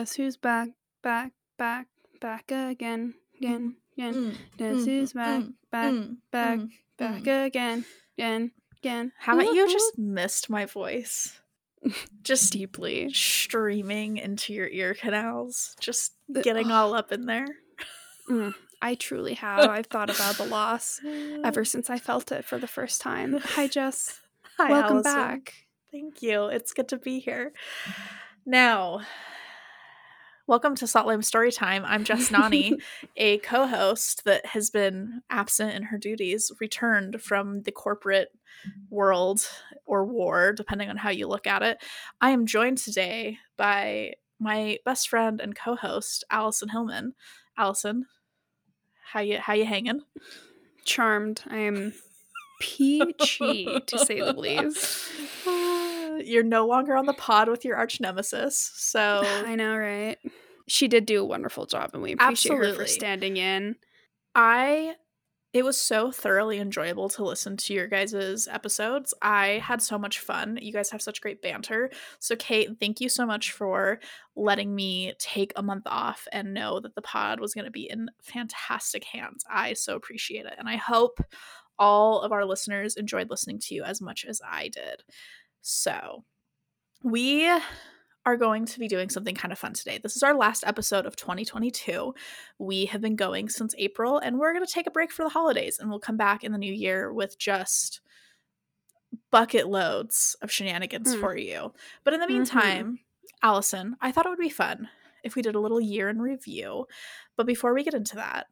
Guess who's back, back, back, back again, again, again. Mm, Guess mm, who's back, mm, back, mm, back, mm, back mm. again, again, again. Haven't you just missed my voice? Just deeply? streaming into your ear canals, just getting all up in there. Mm, I truly have. I've thought about the loss ever since I felt it for the first time. Hi, Jess. Hi, Welcome Allison. back. Thank you. It's good to be here. Now, welcome to Salt Lime Storytime. I'm Jess Nani, a co host that has been absent in her duties, returned from the corporate world or war, depending on how you look at it. I am joined today by my best friend and co host, Allison Hillman. Allison, how you how you hanging? Charmed. I am peachy, to say the least. You're no longer on the pod with your arch nemesis, so I know, right? She did do a wonderful job, and we appreciate her for standing in. I it was so thoroughly enjoyable to listen to your guys' episodes. I had so much fun. You guys have such great banter. So Kate, thank you so much for letting me take a month off and know that the pod was going to be in fantastic hands. I so appreciate it. And I hope all of our listeners enjoyed listening to you as much as I did. So, we are going to be doing something kind of fun today. This is our last episode of 2022. We have been going since April and we're going to take a break for the holidays and we'll come back in the new year with just bucket loads of shenanigans Hmm. for you. But in the Mhm. meantime, Allison, I thought it would be fun if we did a little year in review. But before we get into that,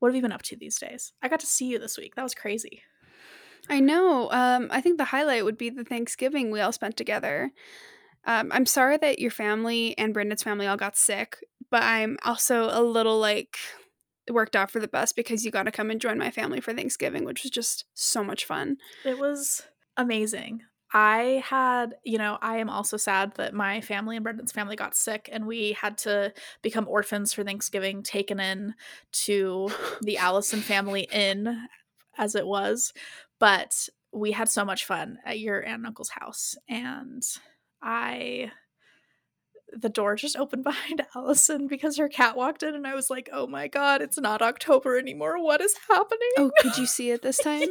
what have you been up to these days? I got to see you this week. That was crazy. I know. Um, I think the highlight would be the Thanksgiving we all spent together. Um, I'm sorry that your family and Brendan's family all got sick, but I'm also a little like worked out for the best because you got to come and join my family for Thanksgiving, which was just so much fun. It was amazing. I had, you know, I am also sad that my family and Brendan's family got sick and we had to become orphans for Thanksgiving, taken in to the Allison family inn as it was. But we had so much fun at your aunt and uncle's house. And I the door just opened behind Allison because her cat walked in and I was like, "Oh my god, it's not October anymore. What is happening?" Oh, could you see it this time?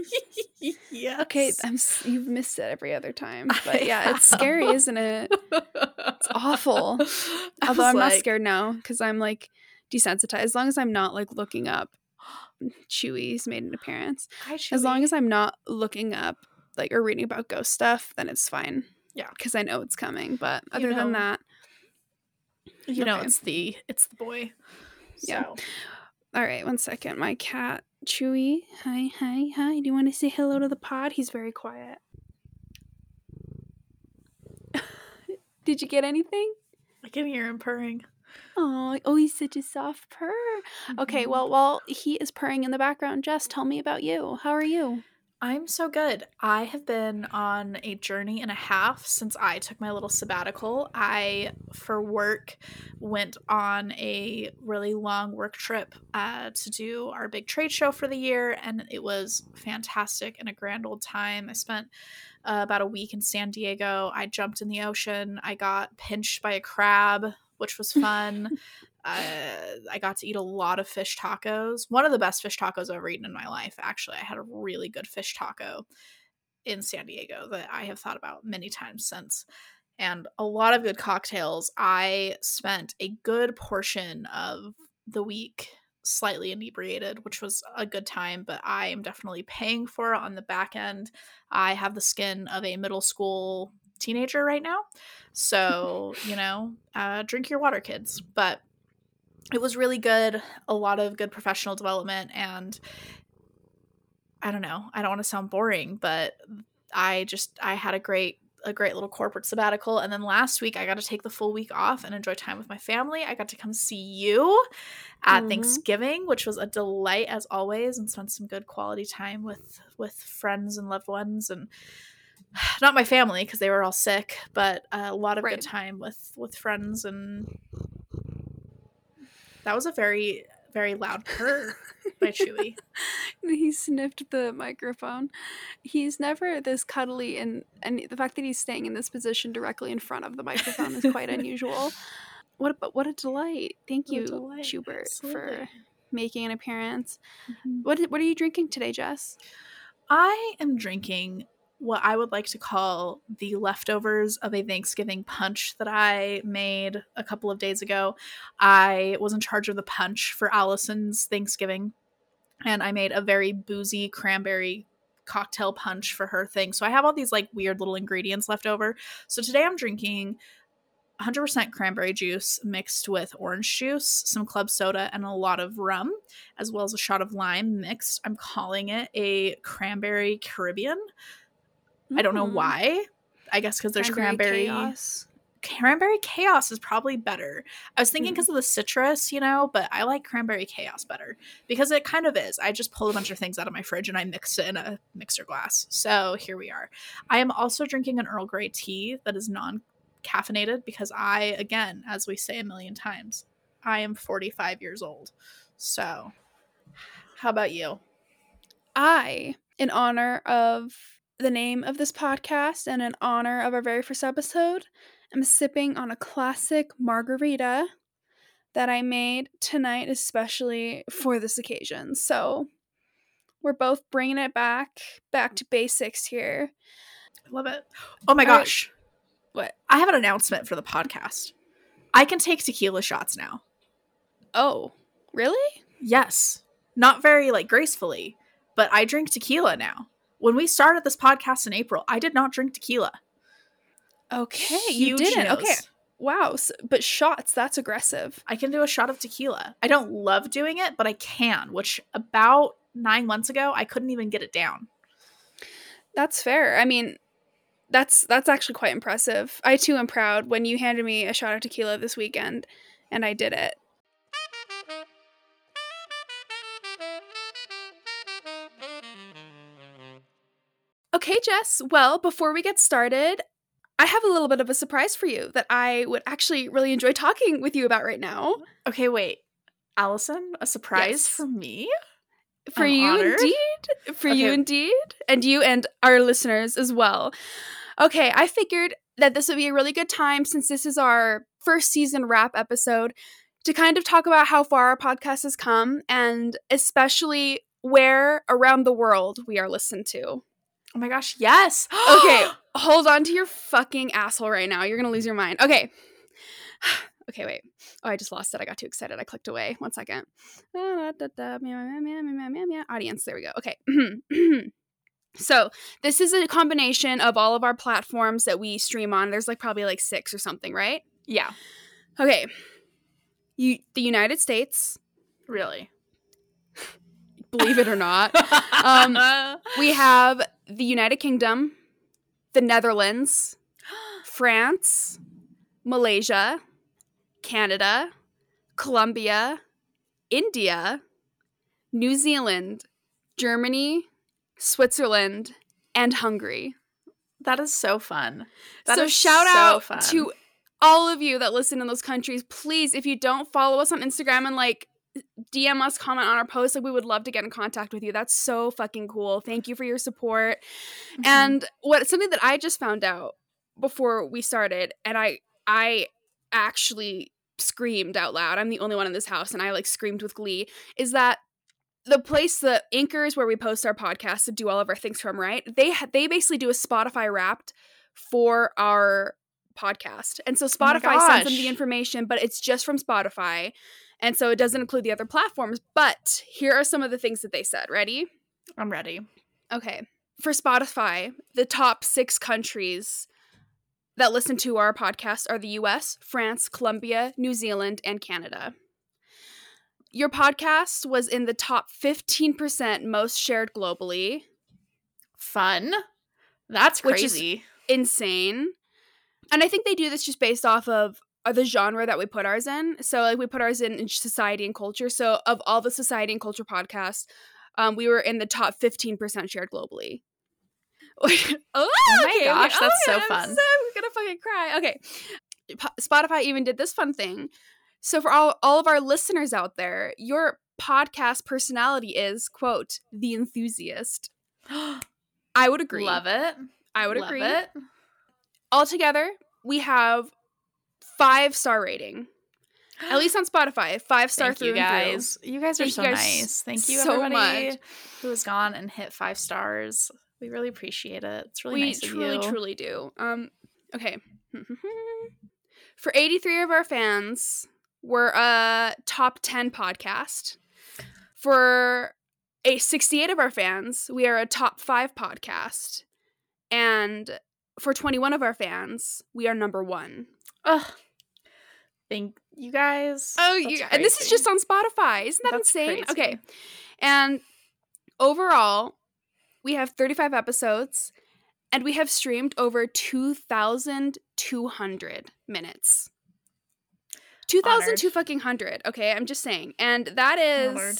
yes. Okay, I'm you've missed it every other time, but yeah, it's scary, isn't it? It's awful. Although I'm not scared now because I'm like desensitized. As long as I'm not like looking up, Chewy's made an appearance. Hi, As long as I'm not looking up like or reading about ghost stuff, then it's fine. Yeah. because I know it's coming. But You other than that, you know it's the it's the boy. Yeah. All right. One second, my cat Chewy. Hi, hi, hi. Do you want to say hello to the pod? He's very quiet. Did you get anything? I can hear him purring. Oh, oh, he's such a soft purr. Okay, Mhm. well, while he is purring in the background, Jess, tell me about you. How are you? I'm so good. I have been on a journey and a half since I took my little sabbatical. I, for work, went on a really long work trip uh, to do our big trade show for the year, and it was fantastic and a grand old time. I spent uh, about a week in San Diego. I jumped in the ocean. I got pinched by a crab, which was fun. uh, I got to eat a lot of fish tacos. One of the best fish tacos I've ever eaten in my life. Actually, I had a really good fish taco in San Diego that I have thought about many times since. And a lot of good cocktails. I spent a good portion of the week slightly inebriated, which was a good time, but I am definitely paying for it on the back end. I have the skin of a middle school teenager right now. So, you know, uh, drink your water, kids. But it was really good a lot of good professional development and i don't know i don't want to sound boring but i just i had a great a great little corporate sabbatical and then last week i got to take the full week off and enjoy time with my family i got to come see you at Mhm. thanksgiving which was a delight as always and spent some good quality time with with friends and loved ones and not my family because they were all sick but a lot of Right. good time with with friends and that was a very, very loud purr by Chewy. he sniffed the microphone. He's never this cuddly, and and the fact that he's staying in this position directly in front of the microphone is quite unusual. What a, what a delight. Thank What you, delight, Schubert, for making an appearance. Mhm. What what are you drinking today, Jess? I am drinking what I would like to call the leftovers of a Thanksgiving punch that I made a couple of days ago. I was in charge of the punch for Allison's Thanksgiving, and I made a very boozy cranberry cocktail punch for her thing. So I have all these like weird little ingredients left over. So today I'm drinking 100% cranberry juice mixed with orange juice, some club soda, and a lot of rum, as well as a shot of lime mixed. I'm calling it a cranberry Caribbean. I don't know Mm. why. I guess because there's cranberry. chaos. Cranberry chaos is probably better. I was thinking Mm. because of the citrus, you know, but I like cranberry chaos better because it kind of is. I just pulled a bunch of things out of my fridge and I mixed it in a mixer glass. So here we are. I am also drinking an Earl Grey tea that is non caffeinated because I, again, as we say a million times, I am 45 years old. So, how about you? I, in honor of the name of this podcast and in honor of our very first episode, I'm sipping on a classic margarita that I made tonight, especially for this occasion. So we're both bringing it back, back to basics here. I love it. Oh my All right. gosh. What? I have an announcement for the podcast. I can take tequila shots now. Oh, really? Yes. Not very like gracefully, but I drink tequila now. When we started this podcast in April, I did not drink tequila. Okay, you didn't. Okay, wow. s but shots, that's aggressive. I can do a shot of tequila. I don't love doing it, but I can, which about nine months ago, I couldn't even get it down. That's fair. I mean, that's that's actually quite impressive. I too am proud when you handed me a shot of tequila this weekend and I did it. Okay, Jess. Well, before we get started, I have a little bit of a surprise for you that I would actually really enjoy talking with you about right now. Mm-hmm. Okay, wait. Allison, a surprise Yes. for me? For I'm you, honored. indeed. For you, indeed. And you and our listeners as well. Okay, I figured that this would be a really good time since this is our first season wrap episode to kind of talk about how far our podcast has come and especially where around the world we are listened to. Oh my gosh, yes. Okay, hold on to your fucking asshole right now. You're gonna lose your mind. Okay. Okay, wait. Oh, I just lost it. I got too excited. I clicked away. One second. Audience. There we go. Okay. so this is a combination of all of our platforms that we stream on. There's like probably like six or something, right? yeah, Okay. You, the United States, really. believe it or not. Um, we have the United Kingdom, the Netherlands, France, Malaysia, Canada, Colombia, India, New Zealand, Germany, Switzerland, and Hungary. that is so fun. That so shout so out fun. to all of you that listen in those countries. Please, if you don't follow us on Instagram and like DM us, comment on our post. like we would love to get in contact with you. That's so fucking cool. Thank you for your support. Mhm. And what something that I just found out before we started, and I I actually screamed out loud. I'm the only one in this house, and I like screamed with glee. Is that the place, the anchors where we post our podcast to do all of our things from, right? They ha- they basically do a Spotify Wrapped for our podcast, and so Oh Spotify sends them the information, but it's just from Spotify, and so it doesn't include the other platforms. But here are some of the things that they said. Ready? I'm ready. Okay. For Spotify, the top six countries that listen to our podcast are the US, France, Colombia, New Zealand, and Canada. Your podcast was in the top 15% most shared globally. Fun. That's crazy. Insane. And I think they do this just based off of uh, the genre that we put ours in. So, like, we put ours in, in society and culture. So, of all the society and culture podcasts, um, we were in the top 15% shared globally. oh, my okay, gosh, okay, that's so fun. So, I'm gonna fucking cry. Okay, Po- Spotify even did this fun thing. So for all all of our listeners out there, your podcast personality is quote the enthusiast. I would agree. Love it. I would Love agree. it. Altogether, we have five star rating At least on Spotify, five star Thank through you through. guys. You guys are Thank so guys nice. Thank you so everybody much. who has gone and hit five stars. We really appreciate it. It's really we nice truly, of you. truly do. Um, okay. For 83 of our fans, we're a top 10 podcast. For a 68 of our fans, we are a top 5 podcast. And for 21 of our fans, we are number 1. Ugh. Thank you guys. Oh, That's you, and this is just on Spotify. Isn't that That's insane? crazy. Okay. And overall, we have 35 episodes and we have streamed over 2,200 minutes. 2,002 Honored. fucking hundred. Okay, I'm just saying. And that is Honored.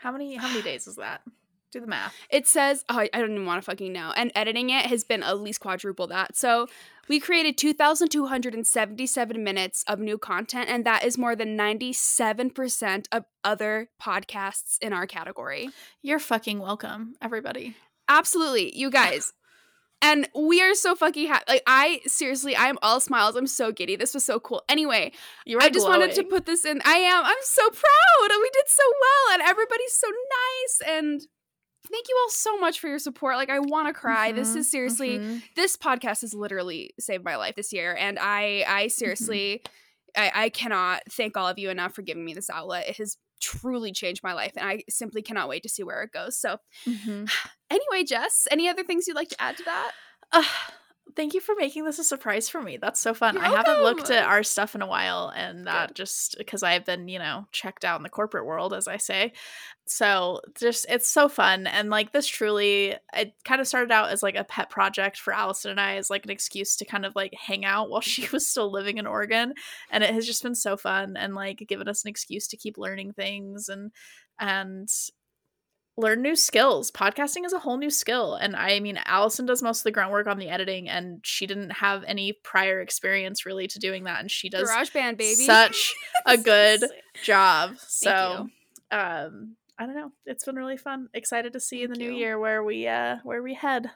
How many how many days is that? Do the math. it says oh, I I don't even want to fucking know. And editing it has been at least quadruple that. So we created 2,277 minutes of new content, and that is more than 97% of other podcasts in our category. You're fucking welcome, everybody. Absolutely, you guys. And we are so fucking happy. Like, I seriously, I'm all smiles. I'm so giddy. This was so cool. Anyway, You I just wanted to put this in. I am. I'm so proud. And we did so well. And everybody's so nice. And thank you all so much for your support. Like, I want to cry. This Mhm, is seriously, mhm. this podcast has literally saved my life this year. And I, I seriously, I, I cannot thank all of you enough for giving me this outlet. It has truly changed my life. And I simply cannot wait to see where it goes. So, Mhm. anyway, Jess, any other things you'd like to add to that? Ugh, thank you for making this a surprise for me. That's so fun. You're I haven't looked at our stuff in a while, and that Good. just because I've been, you know, checked out in the corporate world, as I say. So just it's so fun, and like this truly, it kind of started out as like a pet project for Allison and I, as like an excuse to kind of like hang out while she was still living in Oregon, and it has just been so fun and like given us an excuse to keep learning things and and learn new skills. Podcasting is a whole new skill. And I mean, Allison does most of the groundwork on the editing, and she didn't have any prior experience really to doing that. And she does Garage band, baby. such a good job. So, um, I don't know. It's been really fun. Excited to see in the Thank new year where we uh where we head.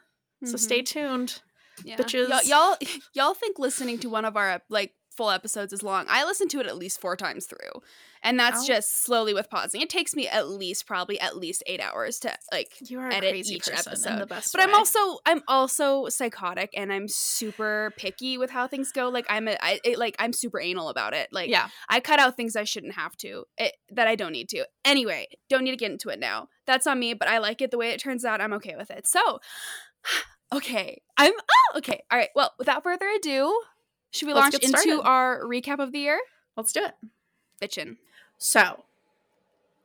So Mhm. stay tuned. Yeah. bitches. Y'all, y'all, y'all think listening to one of our like full episodes is long. I listen to it at least four times through, and that's Ow. just slowly with pausing. It takes me at least probably at least eight hours to like. You are Edit each episode. the best But I'm also I'm also psychotic and I'm super picky with how things go. Like I'm a I it, like I'm super anal about it. Like yeah. I cut out things I shouldn't have to, it, that I don't need to. Anyway, don't need to get into it now. That's on me, but I like it the way it turns out. I'm okay with it. So, okay, I'm oh, okay. All right. Well, without further ado, should we Let's launch into our recap of the year? Let's do it. Bitchin'. So,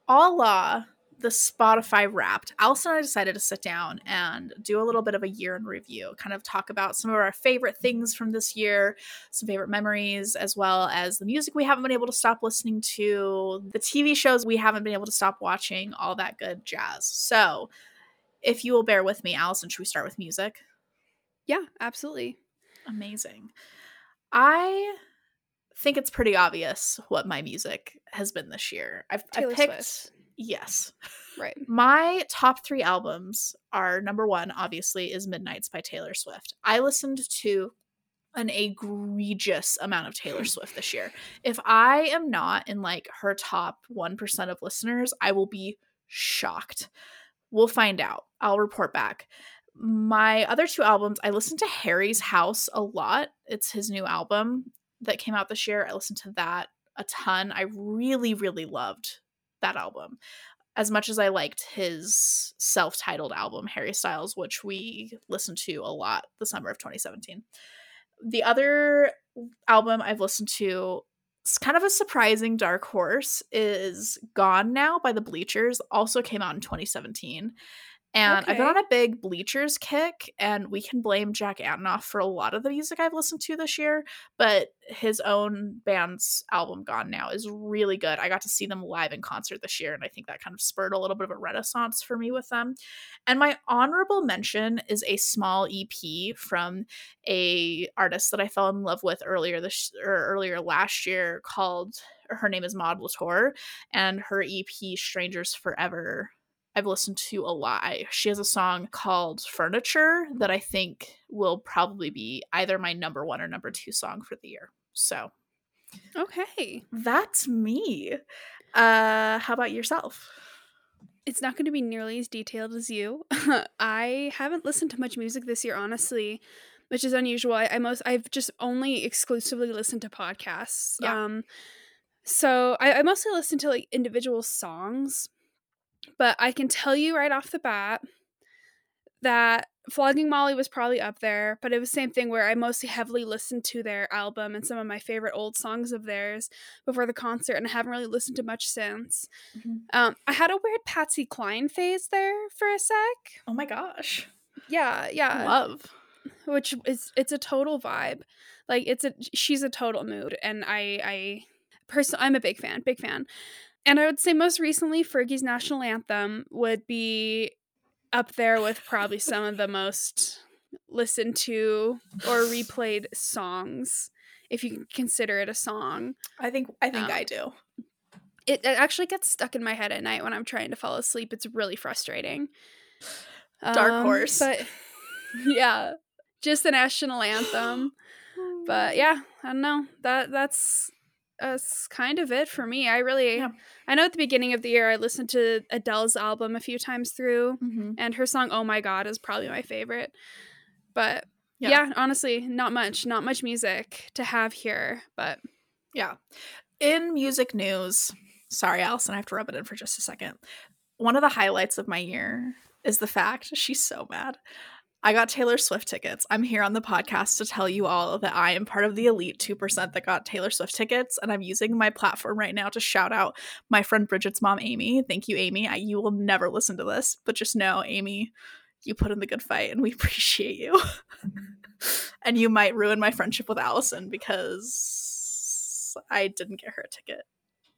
a la the Spotify wrapped, Allison and I decided to sit down and do a little bit of a year in review, kind of talk about some of our favorite things from this year, some favorite memories, as well as the music we haven't been able to stop listening to, the TV shows we haven't been able to stop watching, all that good jazz. So, if you will bear with me, Allison, should we start with music? Yeah, absolutely. Amazing. I think it's pretty obvious what my music has been this year. I've, I Taylor picked Swift. yes. Right. My top three albums are number one, obviously, is Midnights by Taylor Swift. I listened to an egregious amount of Taylor Swift this year. If I am not in like her top 1% of listeners, I will be shocked. We'll find out. I'll report back. My other two albums, I listened to Harry's House a lot. It's his new album that came out this year. I listened to that a ton. I really, really loved that album as much as I liked his self titled album, Harry Styles, which we listened to a lot the summer of 2017. The other album I've listened to, it's kind of a surprising dark horse, is Gone Now by the Bleachers, also came out in 2017. And I've been on a big Bleachers kick, and we can blame Jack Antonoff for a lot of the music I've listened to this year, but his own band's album Gone Now is really good. I got to see them live in concert this year, and I think that kind of spurred a little bit of a renaissance for me with them. And my honorable mention is a small EP from a artist that I fell in love with earlier this or earlier last year called her name is Maude Latour, and her EP Strangers Forever I've listened to a lot. I- She has a song called Furniture that I think will probably be either my number one or number two song for the year. So Okay. That's me. Uh, how about yourself? It's not going to be nearly as detailed as you. I haven't listened to much music this year, honestly, which is unusual. I, I most I've just only exclusively listened to podcasts. Yeah. Um, so I, I mostly listen to like individual songs, but I can tell you right off the bat that Flogging Molly was probably up there, but it was the same thing where I mostly heavily listened to their album and some of my favorite old songs of theirs before the concert, and I haven't really listened to much since. Mhm. Um, I had a weird Patsy Cline phase there for a sec. Oh my gosh. Yeah, yeah, Love. which is it's a total vibe. Like it's a she's a total mood, and I I person I'm a big fan, big fan. And I would say most recently, Fergie's national anthem would be up there with probably some of the most listened to or replayed songs, if you can consider it a song. I think I think Um, I do. It, it actually gets stuck in my head at night when I'm trying to fall asleep. It's really frustrating. Dark Um, horse. But yeah, just the national anthem. But yeah, I don't know. That that's that's kind of it for me. I really Yeah. I know at the beginning of the year I listened to Adele's album a few times through Mhm. and her song Oh My God is probably my favorite. But Yeah. yeah. honestly, not much, not much music to have here, but Yeah. In music news, sorry, Allison, I have to rub it in for just a second. One of the highlights of my year is the fact she's so mad. I got Taylor Swift tickets. I'm here on the podcast to tell you all that I am part of the elite 2% that got Taylor Swift tickets. And I'm using my platform right now to shout out my friend Bridget's mom, Amy. Thank you, Amy. I, you will never listen to this, but just know, Amy, you put in the good fight and we appreciate you. and you might ruin my friendship with Allison because I didn't get her a ticket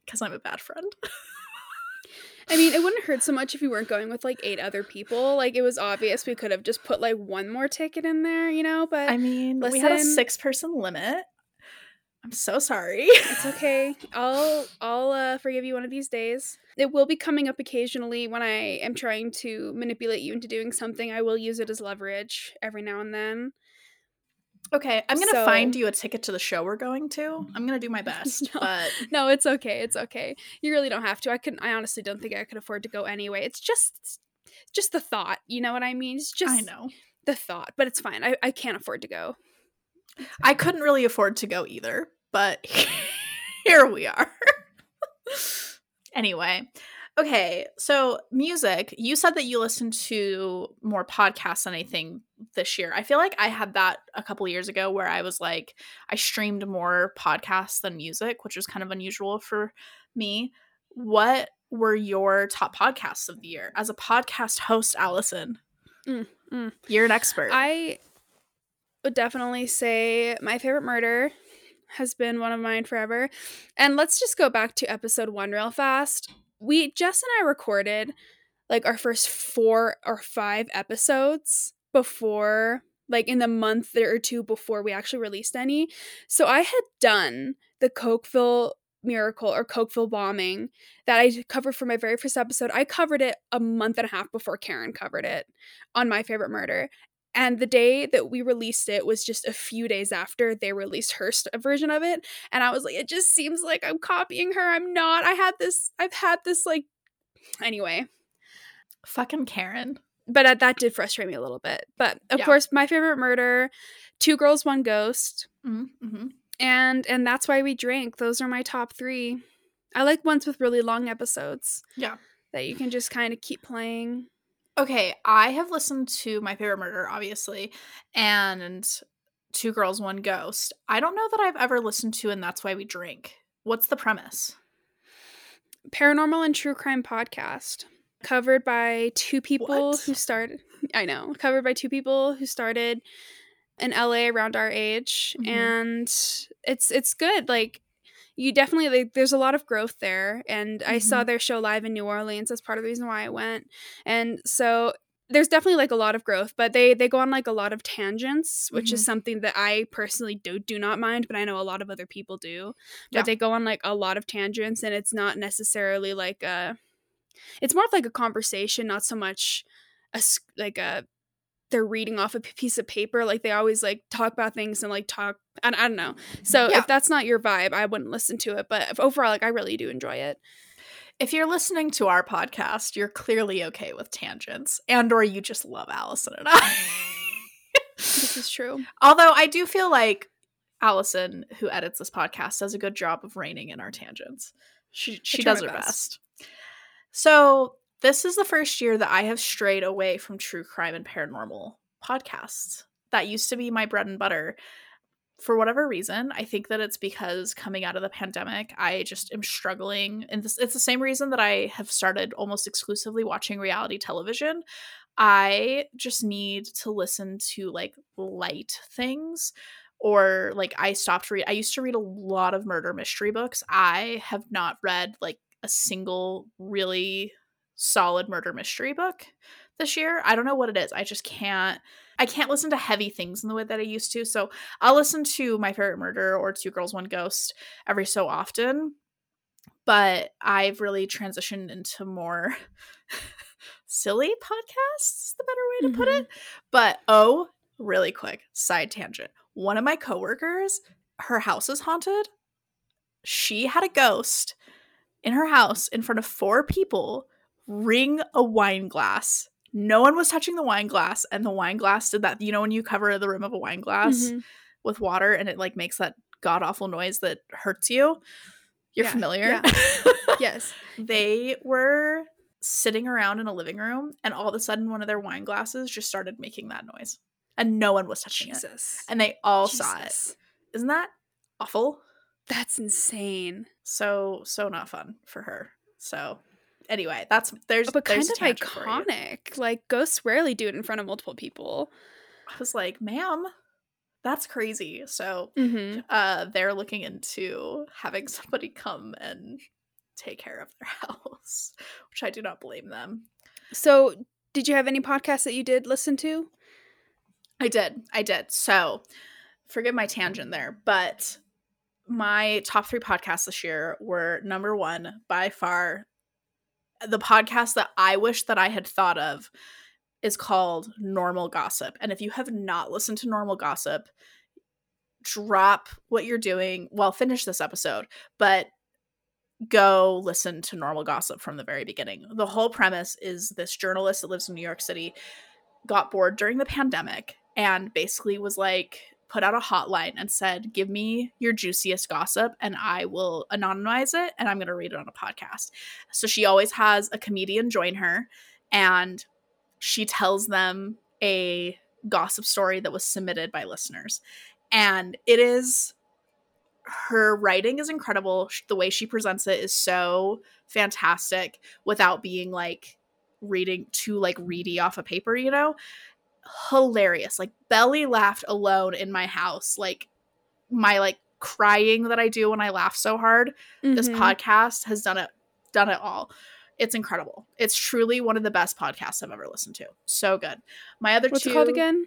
because I'm a bad friend. I mean, it wouldn't hurt so much if you weren't going with like eight other people. Like it was obvious we could have just put like one more ticket in there, you know, but I mean, we had a six person limit. I'm so sorry. It's okay. I'll I'll uh, forgive you one of these days. It will be coming up occasionally when I am trying to manipulate you into doing something. I will use it as leverage every now and then. Okay, I'm gonna So- find you a ticket to the show we're going to. I'm gonna do my best, No. but No, it's okay. It's okay. You really don't have to. I couldn't. I honestly don't think I could afford to go anyway. It's just, just the thought. You know what I mean? It's just I know the thought. But it's fine. I, I can't afford to go. I couldn't really afford to go either, but here we are. anyway, okay, so music. You said that you listen to more podcasts than anything this year. I feel like I had that a couple years ago where I was like, I streamed more podcasts than music, which was kind of unusual for me. What were your top podcasts of the year as a podcast host, Allison? Mm, mm. You're an expert. I would definitely say my favorite murder has been one of mine forever. And let's just go back to episode one real fast. We Jess and I recorded like our first four or five episodes before like in the month or two before we actually released any. So I had done the Cokeville miracle or Cokeville bombing that I covered for my very first episode. I covered it a month and a half before Karen covered it on my favorite murder. And the day that we released it was just a few days after they released her st- version of it. And I was like, it just seems like I'm copying her. I'm not. I had this, I've had this like, anyway. Fucking Karen. But uh, that did frustrate me a little bit. But of Yeah. course, my favorite murder, Two Girls, One Ghost. Mm-hmm. And and that's why we drink. Those are my top three. I like ones with really long episodes. Yeah. That you can just kind of keep playing. Okay, I have listened to My Favorite Murder, obviously, and Two Girls, One Ghost. I don't know that I've ever listened to And That's Why We Drink. What's the premise? paranormal and true crime podcast covered by two people What? who started I know, covered by two people who started in LA around our age Mhm. and it's it's good. Like you definitely like there's a lot of growth there and I saw Mhm. their show live in New Orleans. That's part of the reason why I went. And so there's definitely like a lot of growth, but they they go on like a lot of tangents, which is Mhm. something that I personally do do not mind, but I know a lot of other people do. But Yeah. they go on like a lot of tangents, and it's not necessarily like a. It's more of like a conversation, not so much a like a they're reading off a piece of paper. Like they always like talk about things and like talk. I, I don't know. So Yeah. if that's not your vibe, I wouldn't listen to it. But if overall, like I really do enjoy it. If you're listening to our podcast, you're clearly okay with tangents, and or you just love Allison and I. This is true. Although I do feel like Allison, who edits this podcast, does a good job of reining in our tangents. She she does her best. best. So this is the first year that I have strayed away from true crime and paranormal podcasts. That used to be my bread and butter. For whatever reason, I think that it's because coming out of the pandemic, I just am struggling. And this, it's the same reason that I have started almost exclusively watching reality television. I just need to listen to like light things or like I stopped read I used to read a lot of murder mystery books. I have not read like a single really solid murder mystery book this year. I don't know what it is. I just can't I can't listen to heavy things in the way that I used to. So I'll listen to My Favorite Murder or Two Girls One Ghost every so often. But I've really transitioned into more silly podcasts, the better way to put mm-hmm. it. But oh, really quick, side tangent. One of my coworkers, her house is haunted. She had a ghost in her house in front of four people ring a wine glass. No one was touching the wine glass, and the wine glass did that. You know, when you cover the rim of a wine glass Mhm. with water and it like makes that god awful noise that hurts you. You're Yeah, familiar? Yes. they were sitting around in a living room, and all of a sudden, one of their wine glasses just started making that noise, and no one was touching it. Jesus. And they all saw it. Jesus. Isn't that awful? That's insane. So so not fun for her. So anyway, that's there's But kind there's a of tangent for you. iconic. Like ghosts rarely do it in front of multiple people. I was like, ma'am, that's crazy. So Mm-hmm. uh they're looking into having somebody come and take care of their house, which I do not blame them. So, did you have any podcasts that you did listen to? I did. I did. So, forgive my tangent there, but my top three podcasts this year were number one by far. The podcast that I wish that I had thought of is called Normal Gossip. And if you have not listened to Normal Gossip, drop what you're doing. Well, finish this episode, but go listen to Normal Gossip from the very beginning. The whole premise is this journalist that lives in New York City got bored during the pandemic and basically was like put out a hotline and said give me your juiciest gossip and i will anonymize it and i'm going to read it on a podcast. So she always has a comedian join her and she tells them a gossip story that was submitted by listeners. And it is her writing is incredible. The way she presents it is so fantastic without being like reading too like reedy off a paper you know hilarious like belly laughed alone in my house like my like crying that i do when i laugh so hard this Mhm. podcast has done it done it all it's incredible it's truly one of the best podcasts i've ever listened to so good my other What's two it called again?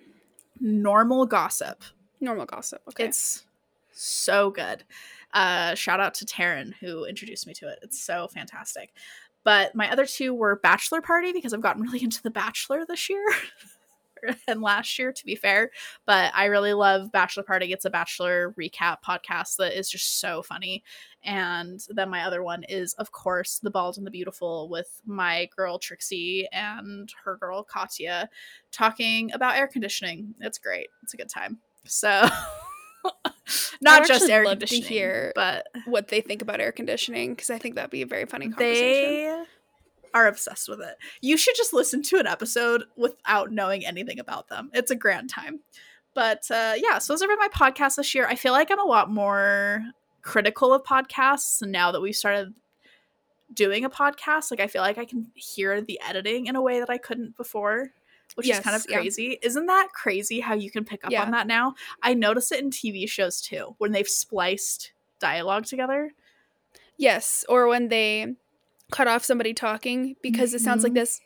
normal gossip Normal gossip. Okay. it's so good. Uh, shout out to Taryn who introduced me to it. It's so fantastic. But my other two were Bachelor Party because I've gotten really into The Bachelor this year and last year, to be fair. But I really love Bachelor Party. It's a Bachelor recap podcast that is just so funny. And then my other one is, of course, The Bald and the Beautiful with my girl Trixie and her girl Katya talking about air conditioning. It's great. It's a good time. So, not just air love to conditioning, hear but what they think about air conditioning because I think that'd be a very funny conversation. they are obsessed with it. You should just listen to an episode without knowing anything about them. It's a grand time. But uh, yeah, so those are my podcasts this year. I feel like I'm a lot more critical of podcasts now that we've started doing a podcast. Like I feel like I can hear the editing in a way that I couldn't before, which is kind of Yes, yeah. crazy. Isn't that crazy how you can pick up Yeah. on that now? I notice it in TV shows too, when they've spliced dialogue together. Yes, or when they cut off somebody talking because it sounds like Mhm. this.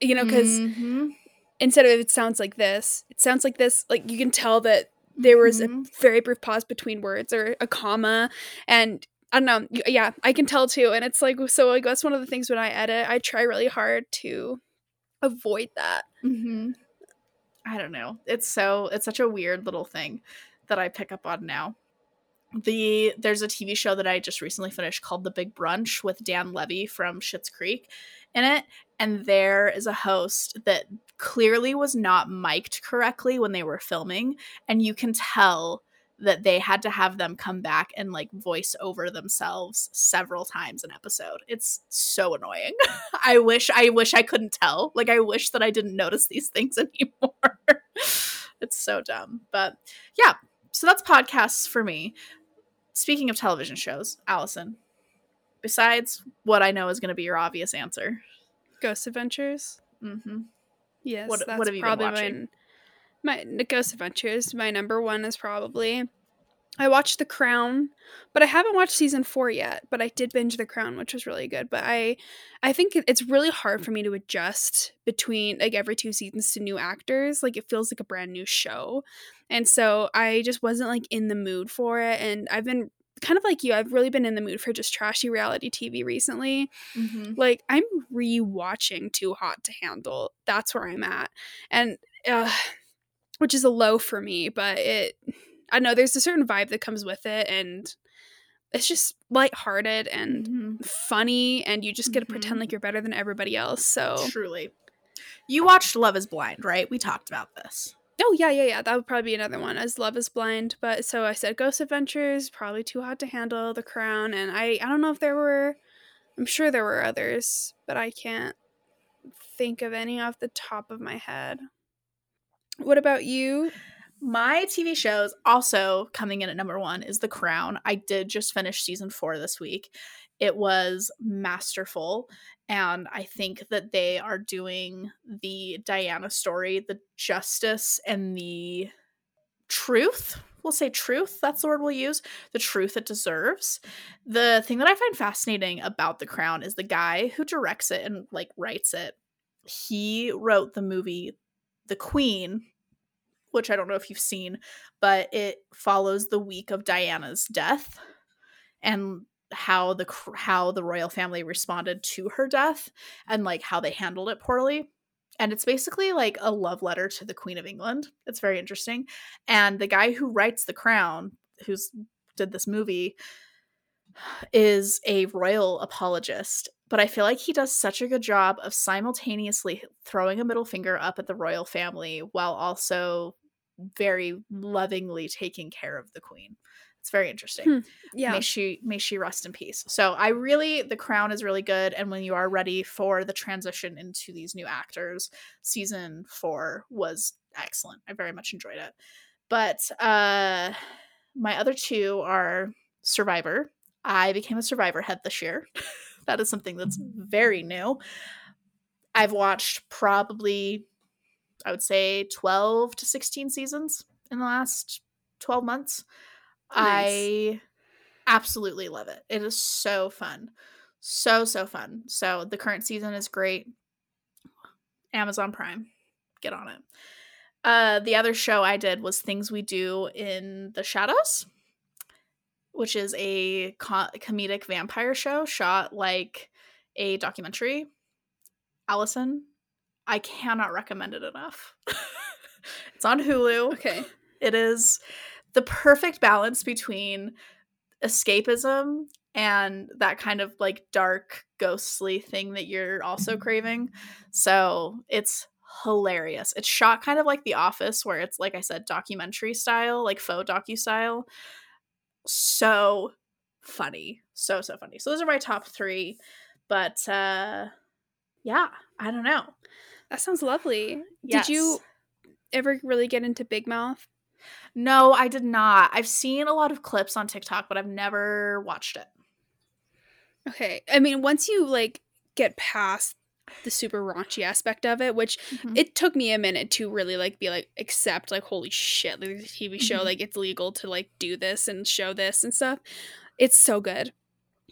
You know, because Mhm. instead of it sounds like this, it sounds like this. Like you can tell that there was a Mhm. very brief pause between words or a comma, and I don't know. Yeah, I can tell too, and it's like so. Like that's one of the things when I edit, I try really hard to avoid that. hmm I don't know. It's so it's such a weird little thing that I pick up on now. The there's a TV show that I just recently finished called The Big Brunch with Dan Levy from Schitt's Creek in it, and there is a host that clearly was not mic'd correctly when they were filming, and you can tell that they had to have them come back and like voice over themselves several times an episode. It's so annoying. I wish I wish I couldn't tell. Like I wish that I didn't notice these things anymore. it's so dumb. But yeah, so that's podcasts for me. Speaking of television shows, Allison, besides what I know is going to be your obvious answer, Ghost Adventures. mm-hmm. Yes, What- that's what have you been probably watching? my my Ghost Adventures. My number one is probably. I watched The Crown, but I haven't watched season four yet. But I did binge The Crown, which was really good. But I, I think it's really hard for me to adjust between like every two seasons to new actors. Like it feels like a brand new show, and so I just wasn't like in the mood for it. And I've been kind of like you. I've really been in the mood for just trashy reality TV recently Mm-hmm. like I'm rewatching Too Hot to Handle. That's where I'm at, and uh, which is a low for me. But it, I know there's a certain vibe that comes with it, and it's just lighthearted and Mm-hmm. funny, and you just get to pretend Mhm. like you're better than everybody else. So, Truly. You watched Love is Blind, right? We talked about this. oh yeah, yeah, yeah, that would probably be another one. As Love is Blind, but so I said Ghost Adventures, probably Too Hot to Handle, The Crown, and I, I don't know if there were. I'm sure there were others, but I can't think of any off the top of my head. What about you? My TV shows also coming in at number one is The Crown. I did just finish season four this week. It was masterful. And I think that they are doing the Diana story, the justice and the truth. We'll say truth. That's the word we'll use. The truth it deserves. The thing that I find fascinating about The Crown is the guy who directs it and like writes it. He wrote the movie The Queen, which I don't know if you've seen, but it follows the week of Diana's death and how the how the royal family responded to her death and like how they handled it poorly. And it's basically like a love letter to the Queen of England. It's very interesting. And the guy who writes The Crown, who's did this movie, is a royal apologist. But I feel like he does such a good job of simultaneously throwing a middle finger up at the royal family while also very lovingly taking care of the queen. It's very interesting. Hmm, Yeah. May she may she rest in peace. So I really the crown is really good and when you are ready for the transition into these new actors, season 4 was excellent. I very much enjoyed it. But uh my other two are Survivor. I became a Survivor head this year. that is something that's very new. I've watched probably I would say 12 to 16 seasons in the last 12 months. Nice. I absolutely love it. It is so fun. So, so fun. So, the current season is great. Amazon Prime. Get on it. Uh, the other show I did was Things We Do in the Shadows, which is a co- comedic vampire show shot like a documentary. Allison, I cannot recommend it enough. it's on Hulu. Okay. It is the perfect balance between escapism and that kind of like dark ghostly thing that you're also craving. So, it's hilarious. It's shot kind of like The Office where it's like I said documentary style, like faux docu style. So funny. So so funny. So those are my top 3. But uh yeah, I don't know. That sounds lovely. Yes. Did you ever really get into Big Mouth? No, I did not. I've seen a lot of clips on TikTok, but I've never watched it. Okay. I mean, once you like get past the super raunchy aspect of it, which Mhm. it took me a minute to really like be like accept like holy shit, like this TV show, Mhm. like it's legal to like do this and show this and stuff. It's so good.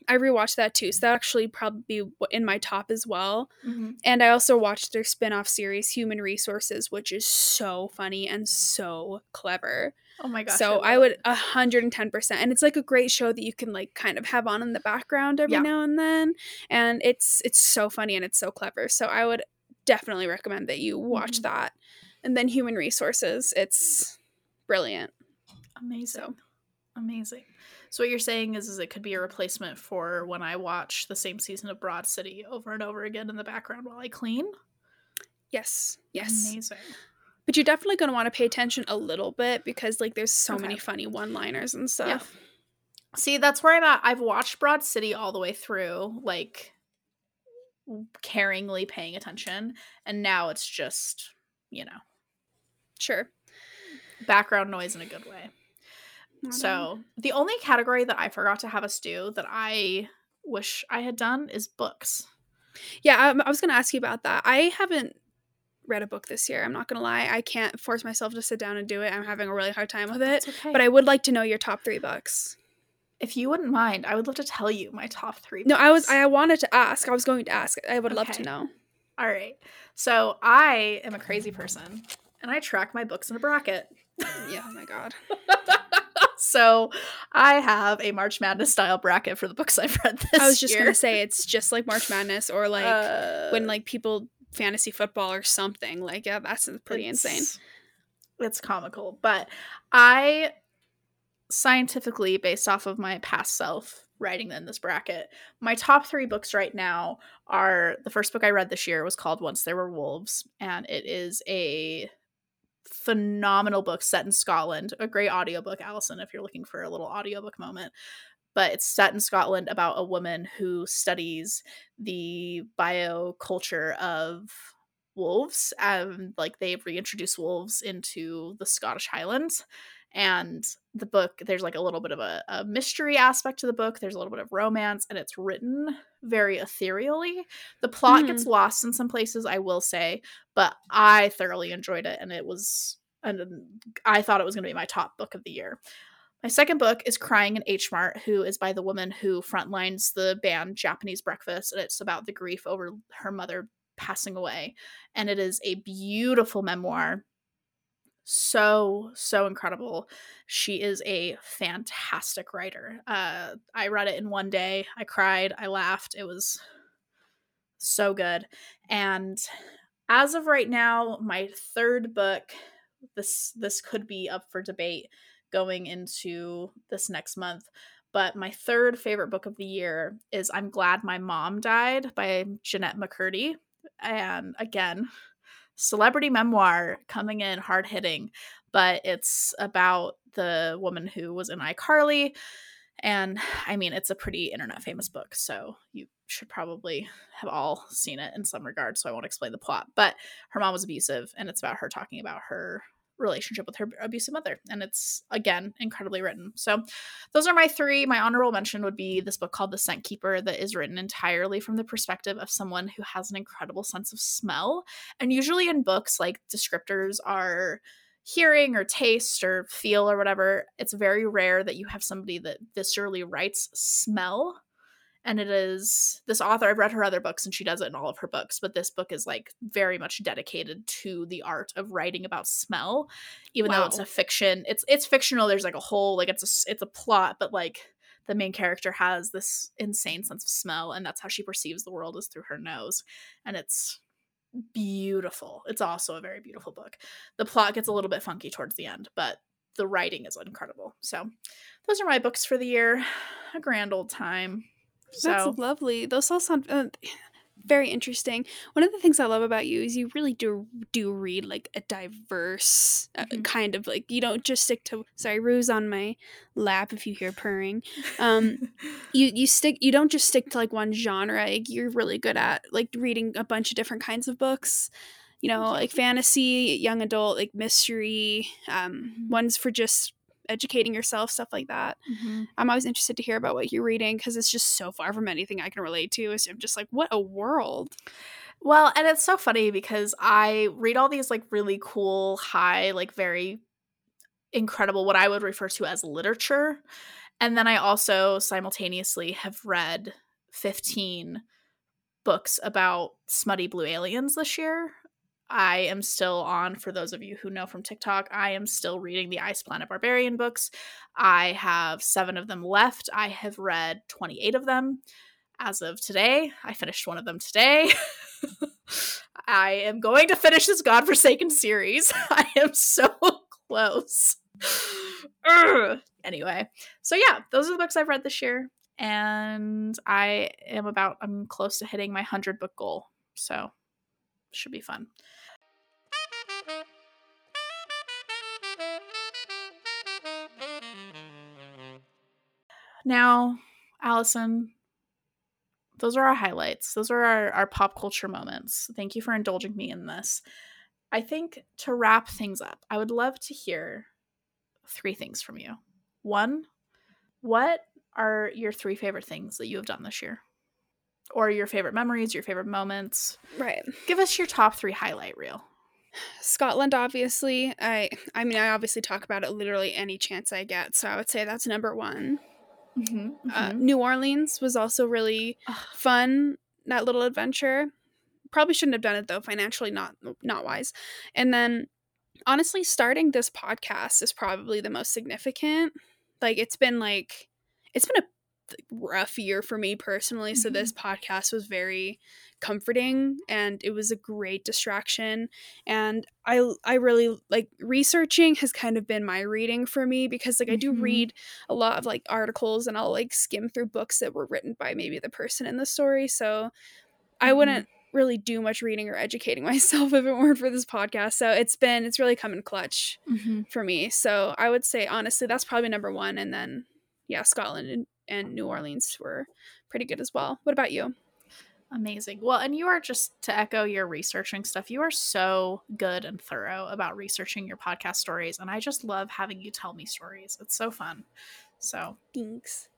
I rewatched that too, so that actually probably be in my top as well. Mhm. And I also watched their spin-off series Human Resources, which is so funny and so clever. Oh my gosh. so love I would a hundred and ten percent, and it's like a great show that you can like kind of have on in the background every Yeah. now and then, and it's it's so funny and it's so clever. So I would definitely recommend that you watch Mhm. that. and then human resources. It's brilliant. Amazing. So. Amazing. So what you're saying is, is it could be a replacement for when I watch the same season of Broad City over and over again in the background while I clean. Yes. Yes. Amazing. But you're definitely going to want to pay attention a little bit because like there's so okay. many funny one-liners and stuff. Yeah. See, that's where I'm at. I've watched Broad City all the way through, like caringly paying attention, and now it's just, you know, sure. Background noise in a good way. So, the only category that I forgot to have us do that I wish I had done is books. Yeah, I, I was going to ask you about that. I haven't read a book this year. I'm not going to lie. I can't force myself to sit down and do it. I'm having a really hard time with it. Okay. But I would like to know your top 3 books. If you wouldn't mind, I would love to tell you my top 3. No, I was I wanted to ask. I was going to ask. I would okay. love to know. All right. So, I am a crazy person and I track my books in a bracket. yeah, oh my god. so I have a March Madness style bracket for the books I've read this year. I was just year. gonna say it's just like March Madness or like uh, when like people fantasy football or something. Like, yeah, that's pretty it's, insane. It's comical. But I scientifically, based off of my past self writing in this bracket, my top three books right now are the first book I read this year was called Once There Were Wolves, and it is a phenomenal book set in Scotland. A great audiobook, Allison, if you're looking for a little audiobook moment. But it's set in Scotland about a woman who studies the bioculture of wolves. Um, like they've reintroduced wolves into the Scottish Highlands. And the book, there's like a little bit of a, a mystery aspect to the book. There's a little bit of romance, and it's written very ethereally. The plot mm. gets lost in some places, I will say, but I thoroughly enjoyed it, and it was, and I thought it was going to be my top book of the year. My second book is Crying in H Mart, who is by the woman who frontlines the band Japanese Breakfast, and it's about the grief over her mother passing away. And it is a beautiful memoir so so incredible. She is a fantastic writer. Uh i read it in one day i cried i laughed it was so good. And as of right now my third book this this could be up for debate going into this next month but my third favorite book of the year is i'm glad my mom died by jennette mccurdy. And again celebrity memoir coming in hard hitting, but it's about the woman who was in iCarly. And I mean, it's a pretty internet famous book, so you should probably have all seen it in some regard. So I won't explain the plot. But her mom was abusive, and it's about her talking about her relationship with her abusive mother. And it's, again, incredibly written. So those are my three. My honorable mention would be this book called The Scent Keeper, that is written entirely from the perspective of someone who has an incredible sense of smell. And usually in books, like descriptors are hearing or taste or feel or whatever, it's very rare that you have somebody that viscerally writes smell and it is this author i've read her other books and she does it in all of her books but this book is like very much dedicated to the art of writing about smell even wow. though it's a fiction. It's it's fictional there's like a whole like it's a it's a plot but like the main character has this insane sense of smell and that's how she perceives the world is through her nose and it's beautiful. It's also a very beautiful book. The plot gets a little bit funky towards the end but the writing is incredible. So those are my books for the year. A grand old time so. That's lovely. Those all sound uh, very interesting. One of the things I love about you is you really do do read like a diverse uh, mm-hmm. kind of like you don't just stick to sorry Rue's on my lap if you hear purring. Um, you you stick you don't just stick to like one genre. Like, you're really good at like reading a bunch of different kinds of books. You know, like fantasy, young adult, like mystery, um, mm-hmm. ones for just educating yourself, stuff like that. Mm-hmm. I'm always interested to hear about what you're reading because it's just so far from anything I can relate to. So I'm just like, what a world. Well, and it's so funny because I read all these like really cool, high, like very incredible, what I would refer to as literature. And then I also simultaneously have read 15 books about smutty blue aliens this year. I am still on, for those of you who know from TikTok, I am still reading the Ice Planet Barbarian books. I have seven of them left. I have read 28 of them as of today. I finished one of them today. I am going to finish this godforsaken series. I am so close. Anyway, so yeah, those are the books I've read this year, and I am about I'm close to hitting my hundred book goal. So should be fun. Now, Allison, those are our highlights. Those are our, our pop culture moments. Thank you for indulging me in this. I think to wrap things up, I would love to hear three things from you. One, what are your three favorite things that you have done this year? Or your favorite memories, your favorite moments? Right. Give us your top three highlight reel. Scotland, obviously. I I mean, I obviously talk about it literally any chance I get, so I would say that's number one. Mm-hmm, Uh, New Orleans was also really fun. That little adventure. Probably shouldn't have done it though, financially not not wise. And then, honestly, starting this podcast is probably the most significant. Like it's been like it's been a rough year for me personally. So this podcast was very comforting and it was a great distraction and I I really like researching has kind of been my reading for me because like I do Mhm. read a lot of like articles and I'll like skim through books that were written by maybe the person in the story. So I Mhm. wouldn't really do much reading or educating myself if it weren't for this podcast. So it's been it's really come in clutch Mm-hmm. for me. So I would say honestly that's probably number 1 and then yeah, Scotland and, New Orleans were pretty good as well. What about you? Amazing. Well, and you are just to echo your researching stuff, you are so good and thorough about researching your podcast stories. And I just love having you tell me stories. It's so fun. So, Thanks.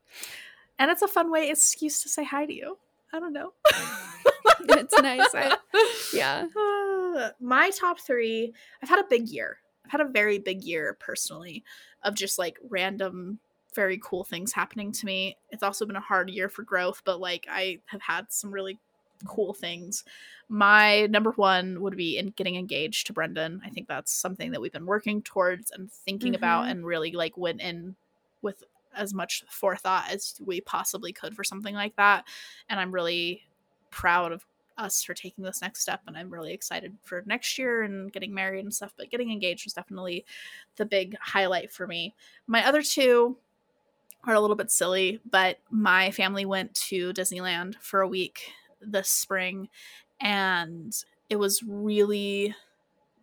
and it's a fun way excuse to say hi to you. I don't know. It's nice. I- yeah. Uh, my top three, I've had a big year. I've had a very big year personally of just like random, very cool things happening to me. It's also been a hard year for growth, but like I have had some really cool things. My number one would be in getting engaged to Brendan. I think that's something that we've been working towards and thinking about Mhm. and really like went in with as much forethought as we possibly could for something like that. And I'm really proud of us for taking this next step and i'm really excited for next year and getting married and stuff but getting engaged was definitely the big highlight for me my other two are a little bit silly but my family went to disneyland for a week this spring and it was really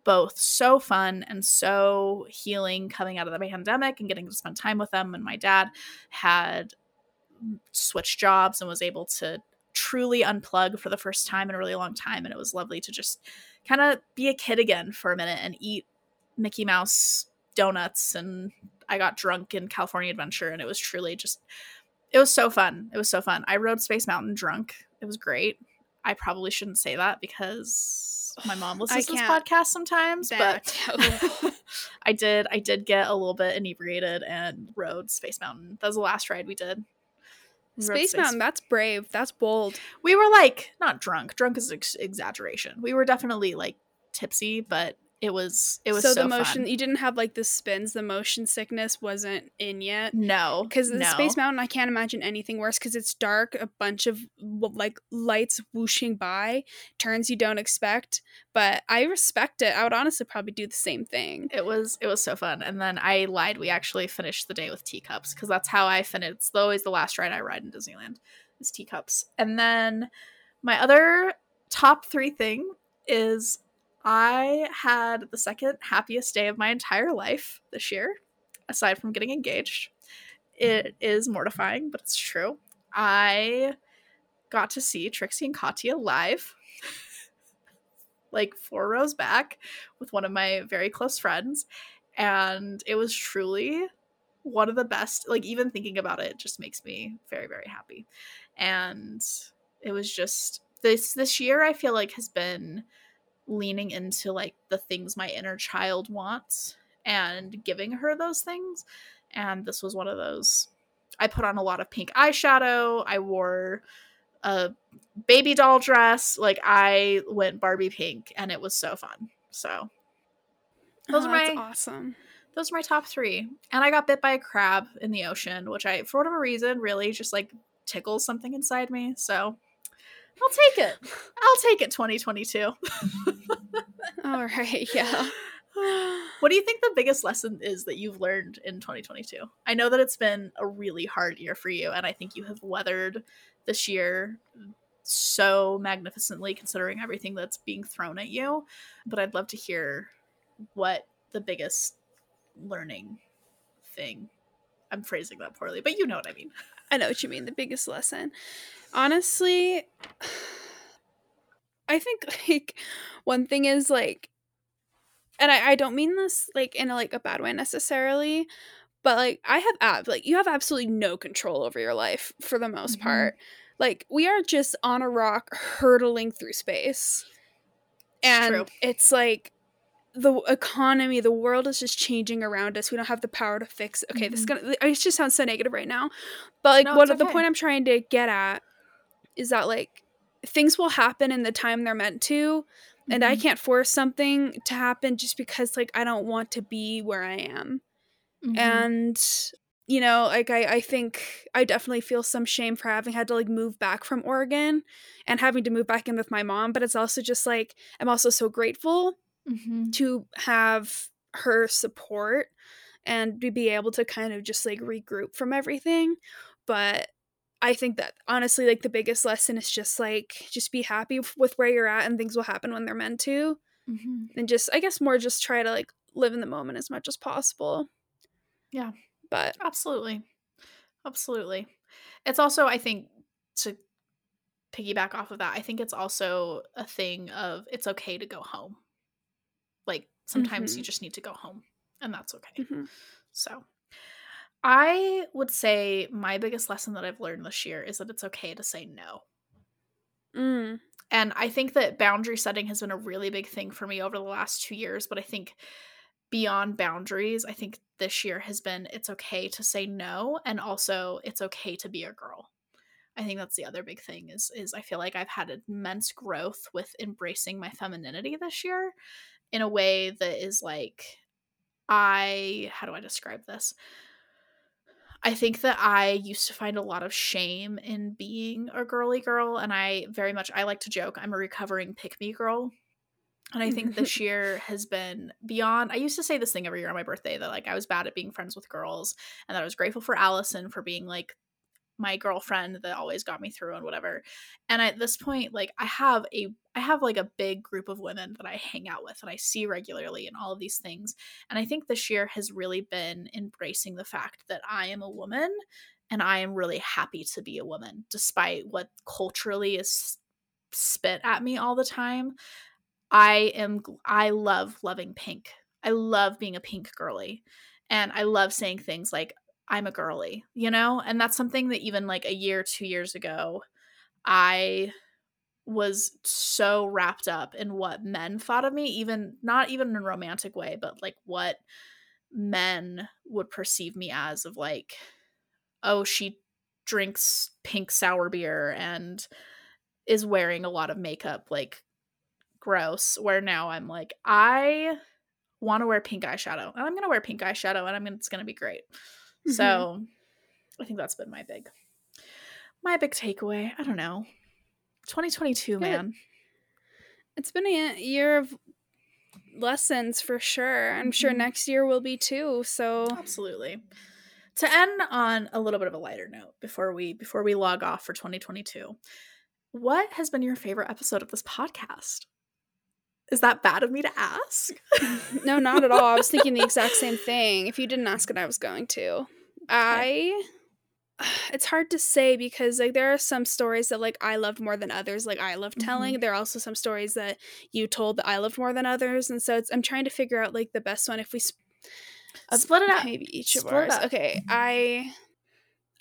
both so fun and so healing coming out of the pandemic and getting to spend time with them. And my dad had switched jobs and was able to truly unplug for the first time in a really long time. And it was lovely to just kind of be a kid again for a minute and eat mickey mouse donuts and i got drunk in california adventure and it was truly just it was so fun. It was so fun. I rode space mountain drunk. It was great. I probably shouldn't say that because my mom listens to this podcast sometimes but i did i did get a little bit inebriated and rode space mountain. That was the last ride we did. We rode Space Mountain, that's brave. That's bold. we were like not drunk. Drunk is ex- exaggeration. We were definitely like tipsy but it was it was so, so, the motion fun. you didn't have like the spins. The motion sickness wasn't in yet. no Because the no. Space Mountain, I can't imagine anything worse. Because it's dark, a bunch of like lights whooshing by, turns you don't expect. But I respect it. I would honestly probably do the same thing. it was it was so fun and then i lied we actually finished the day with teacups because that's how i finished it's always the last ride i ride in disneyland is teacups and then my other top three thing is i had the second happiest day of my entire life this year aside from getting engaged. It is mortifying but it's true. I got to see trixie and katya live like four rows back with one of my very close friends and it was truly one of the best like even thinking about it just makes me very very happy. And it was just this this year i feel like has been leaning into like the things my inner child wants and giving her those things and this was one of those i put on a lot of pink eyeshadow i wore a baby doll dress like i went barbie pink and it was so fun so Those Oh, are my- awesome. those are my top three. And I got bit by a crab in the ocean, which I, for whatever reason, really just like tickles something inside me. So I'll take it. I'll take it 2022. All right, yeah. what do you think the biggest lesson is that you've learned in 2022? I know that it's been a really hard year for you, and I think you have weathered this year so magnificently considering everything that's being thrown at you. But I'd love to hear what the biggest learning thing. I'm phrasing that poorly, but you know what I mean. I know what you mean. The biggest lesson. Honestly, I think like one thing is like and I, I don't mean this like in a, like a bad way necessarily, but like I have ab like you have absolutely no control over your life for the most Mhm. part. Like we are just on a rock hurtling through space. And true. it's like the economy, the world is just changing around us. We don't have the power to fix. Okay, this is Mhm. gonna. It just sounds so negative right now, but like No, what it's the point I'm trying to get at is that like things will happen in the time they're meant to, and I Mhm. can't force something to happen just because like I don't want to be where I am. Mhm. And you know, like I, I think I definitely feel some shame for having had to like move back from Oregon and having to move back in with my mom, but it's also just like I'm also so grateful Mhm. to have her support and to be able to kind of just like regroup from everything. But I think that honestly, like the biggest lesson is just like just be happy with where you're at and things will happen when they're meant to. Mhm. And just I guess more just try to like live in the moment as much as possible. Yeah. But Absolutely. Absolutely. It's also, I think, to piggyback off of that, I think it's also a thing of it's okay to go home. Like sometimes you Mhm. just need to go home, and that's okay. mhm. So I would say my biggest lesson that I've learned this year is that it's okay to say no. Mm. And I think that boundary setting has been a really big thing for me over the last two years. But I think beyond boundaries, I think this year has been it's okay to say no. And also it's okay to be a girl. I think that's the other big thing is is I feel like I've had immense growth with embracing my femininity this year in a way that is like I how do I describe this? I think that I used to find a lot of shame in being a girly girl, and I very much I like to joke I'm a recovering pick me girl. And I think this year has been beyond. I used to say this thing every year on my birthday that like I was bad at being friends with girls, and that I was grateful for Allison for being like my girlfriend that always got me through and whatever. And at this point, like I have a I have like a big group of women that I hang out with and I see regularly and all of these things. And I think this year has really been embracing the fact that I am a woman and I am really happy to be a woman despite what culturally is spit at me all the time. I am I love loving pink. I love being a pink girly. And I love saying things like I'm a girly, you know? And that's something that even like a year, 2 years ago, I was so wrapped up in what men thought of me, even not even in a romantic way, but like what men would perceive me as of like, oh, she drinks pink sour beer and is wearing a lot of makeup, like gross. Where now I'm like, I want to wear pink eyeshadow, and I'm gonna wear pink eyeshadow, and I'm gonna, it's gonna be great. Mhm. So, I think that's been my big, my big takeaway. I don't know, 2022, Good. man. It's been a year of lessons for sure. I'm sure Mhm. next year will be too. So Absolutely. To end on a little bit of a lighter note before we before we log off for 2022, what has been your favorite episode of this podcast? Is that bad of me to ask? no, not at all. I was thinking the exact same thing. If you didn't ask it, I was going to. I it's hard to say because like there are some stories that like I loved more than others. Like I love mm-hmm. telling. There are also some stories that you told that I loved more than others, and so it's I'm trying to figure out like the best one if we sp- Split it up. maybe each of Split it ours. up. Okay, mm-hmm. I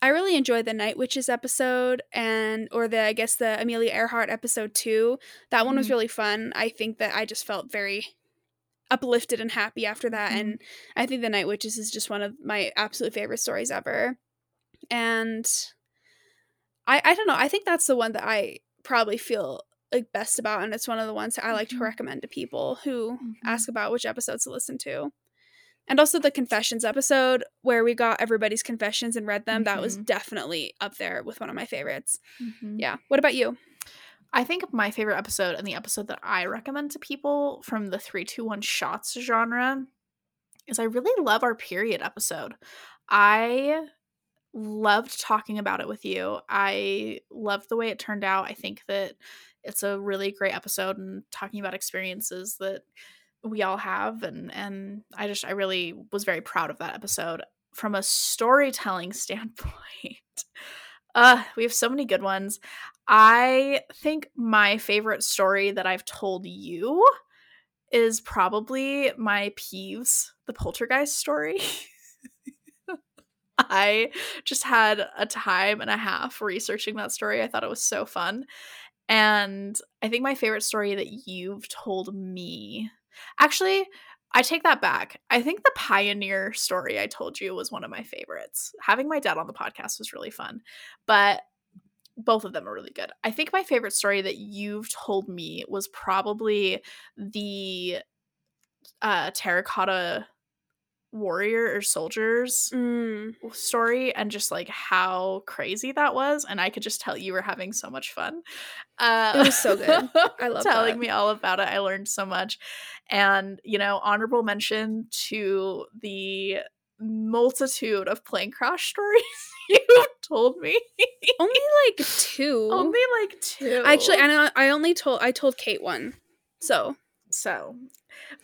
I really enjoyed the Night Witches episode and or the I guess the Amelia Earhart episode too. That one was Mhm. really fun. I think that I just felt very uplifted and happy after that Mhm. and I think the Night Witches is just one of my absolute favorite stories ever. And I I don't know, I think that's the one that I probably feel like best about and it's one of the ones that I like to Mhm. recommend to people who Mhm. ask about which episodes to listen to. And also the confessions episode where we got everybody's confessions and read them. That was Mhm. definitely up there with one of my favorites. Mhm. Yeah. What about you? I think my favorite episode and the episode that I recommend to people from the 321 shots genre is I really love our period episode. I loved talking about it with you. I loved the way it turned out. I think that it's a really great episode and talking about experiences that we all have and and I just I really was very proud of that episode from a storytelling standpoint. Uh, we have so many good ones. I think my favorite story that I've told you is probably my Peeves, the poltergeist story. I just had a time and a half researching that story. I thought it was so fun. And I think my favorite story that you've told me, actually, I take that back. I think the pioneer story I told you was one of my favorites. Having my dad on the podcast was really fun, but both of them are really good. I think my favorite story that you've told me was probably the uh, terracotta warrior or soldiers Mm. story and just like how crazy that was and i could just tell you were having so much fun uh It was so good. I love telling that. me all about it i learned so much and you know honorable mention to the multitude of plane crash stories you've told me Only like two. only like two Actually, I know I only told I told Kate one. So, so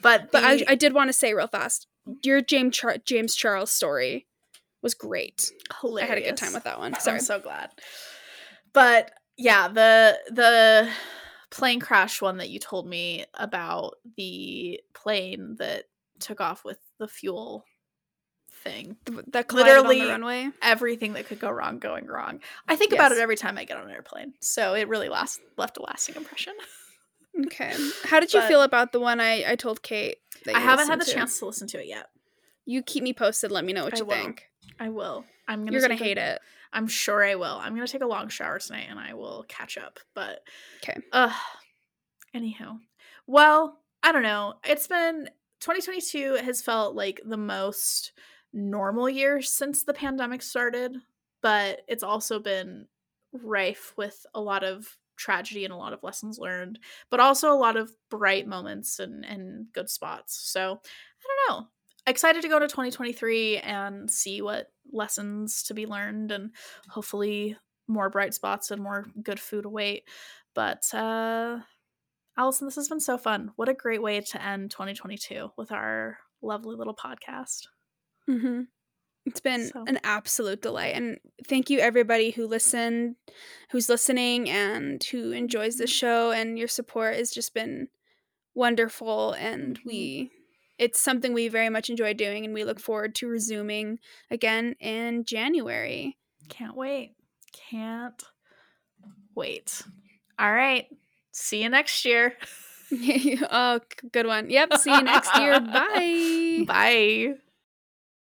but but I, I did want to say real fast. Your James Char- James Charles story was great. I had a good time with that one. Sorry. I'm so glad. But yeah, the the plane crash one that you told me about the plane that took off with the fuel thing. That Literally- the runway. Everything that could go wrong going wrong. I think about it every time I get on an airplane. So it really last left a lasting impression. Okay. How did you But- feel about the one I, I told Kate? That I haven't had the to? chance to listen to it yet. You keep me posted. Let me know what I you will. think. I will. I'm gonna You're gonna take a- hate it. I'm sure I will. I'm gonna take a long shower tonight and I will catch up. But okay. Uh Anyhow, Well, I don't know. It's been 2022 has felt like the most normal year since the pandemic started, but it's also been rife with a lot of tragedy and a lot of lessons learned, but also a lot of bright moments and and good spots. So, I don't know. Excited to go to 2023 and see what lessons to be learned and hopefully more bright spots and more good food await. But uh Allison, this has been so fun. What a great way to end 2022 with our lovely little podcast. hmm It's been So- an absolute delight, and thank you everybody who listened, who's listening, and who enjoys the Mhm. show. And your support has just been wonderful, and Mhm. we. It's something we very much enjoy doing, and we look forward to resuming again in January. Can't wait. Can't wait. All right. See you next year. oh, good one. Yep. See you next year. Bye. Bye.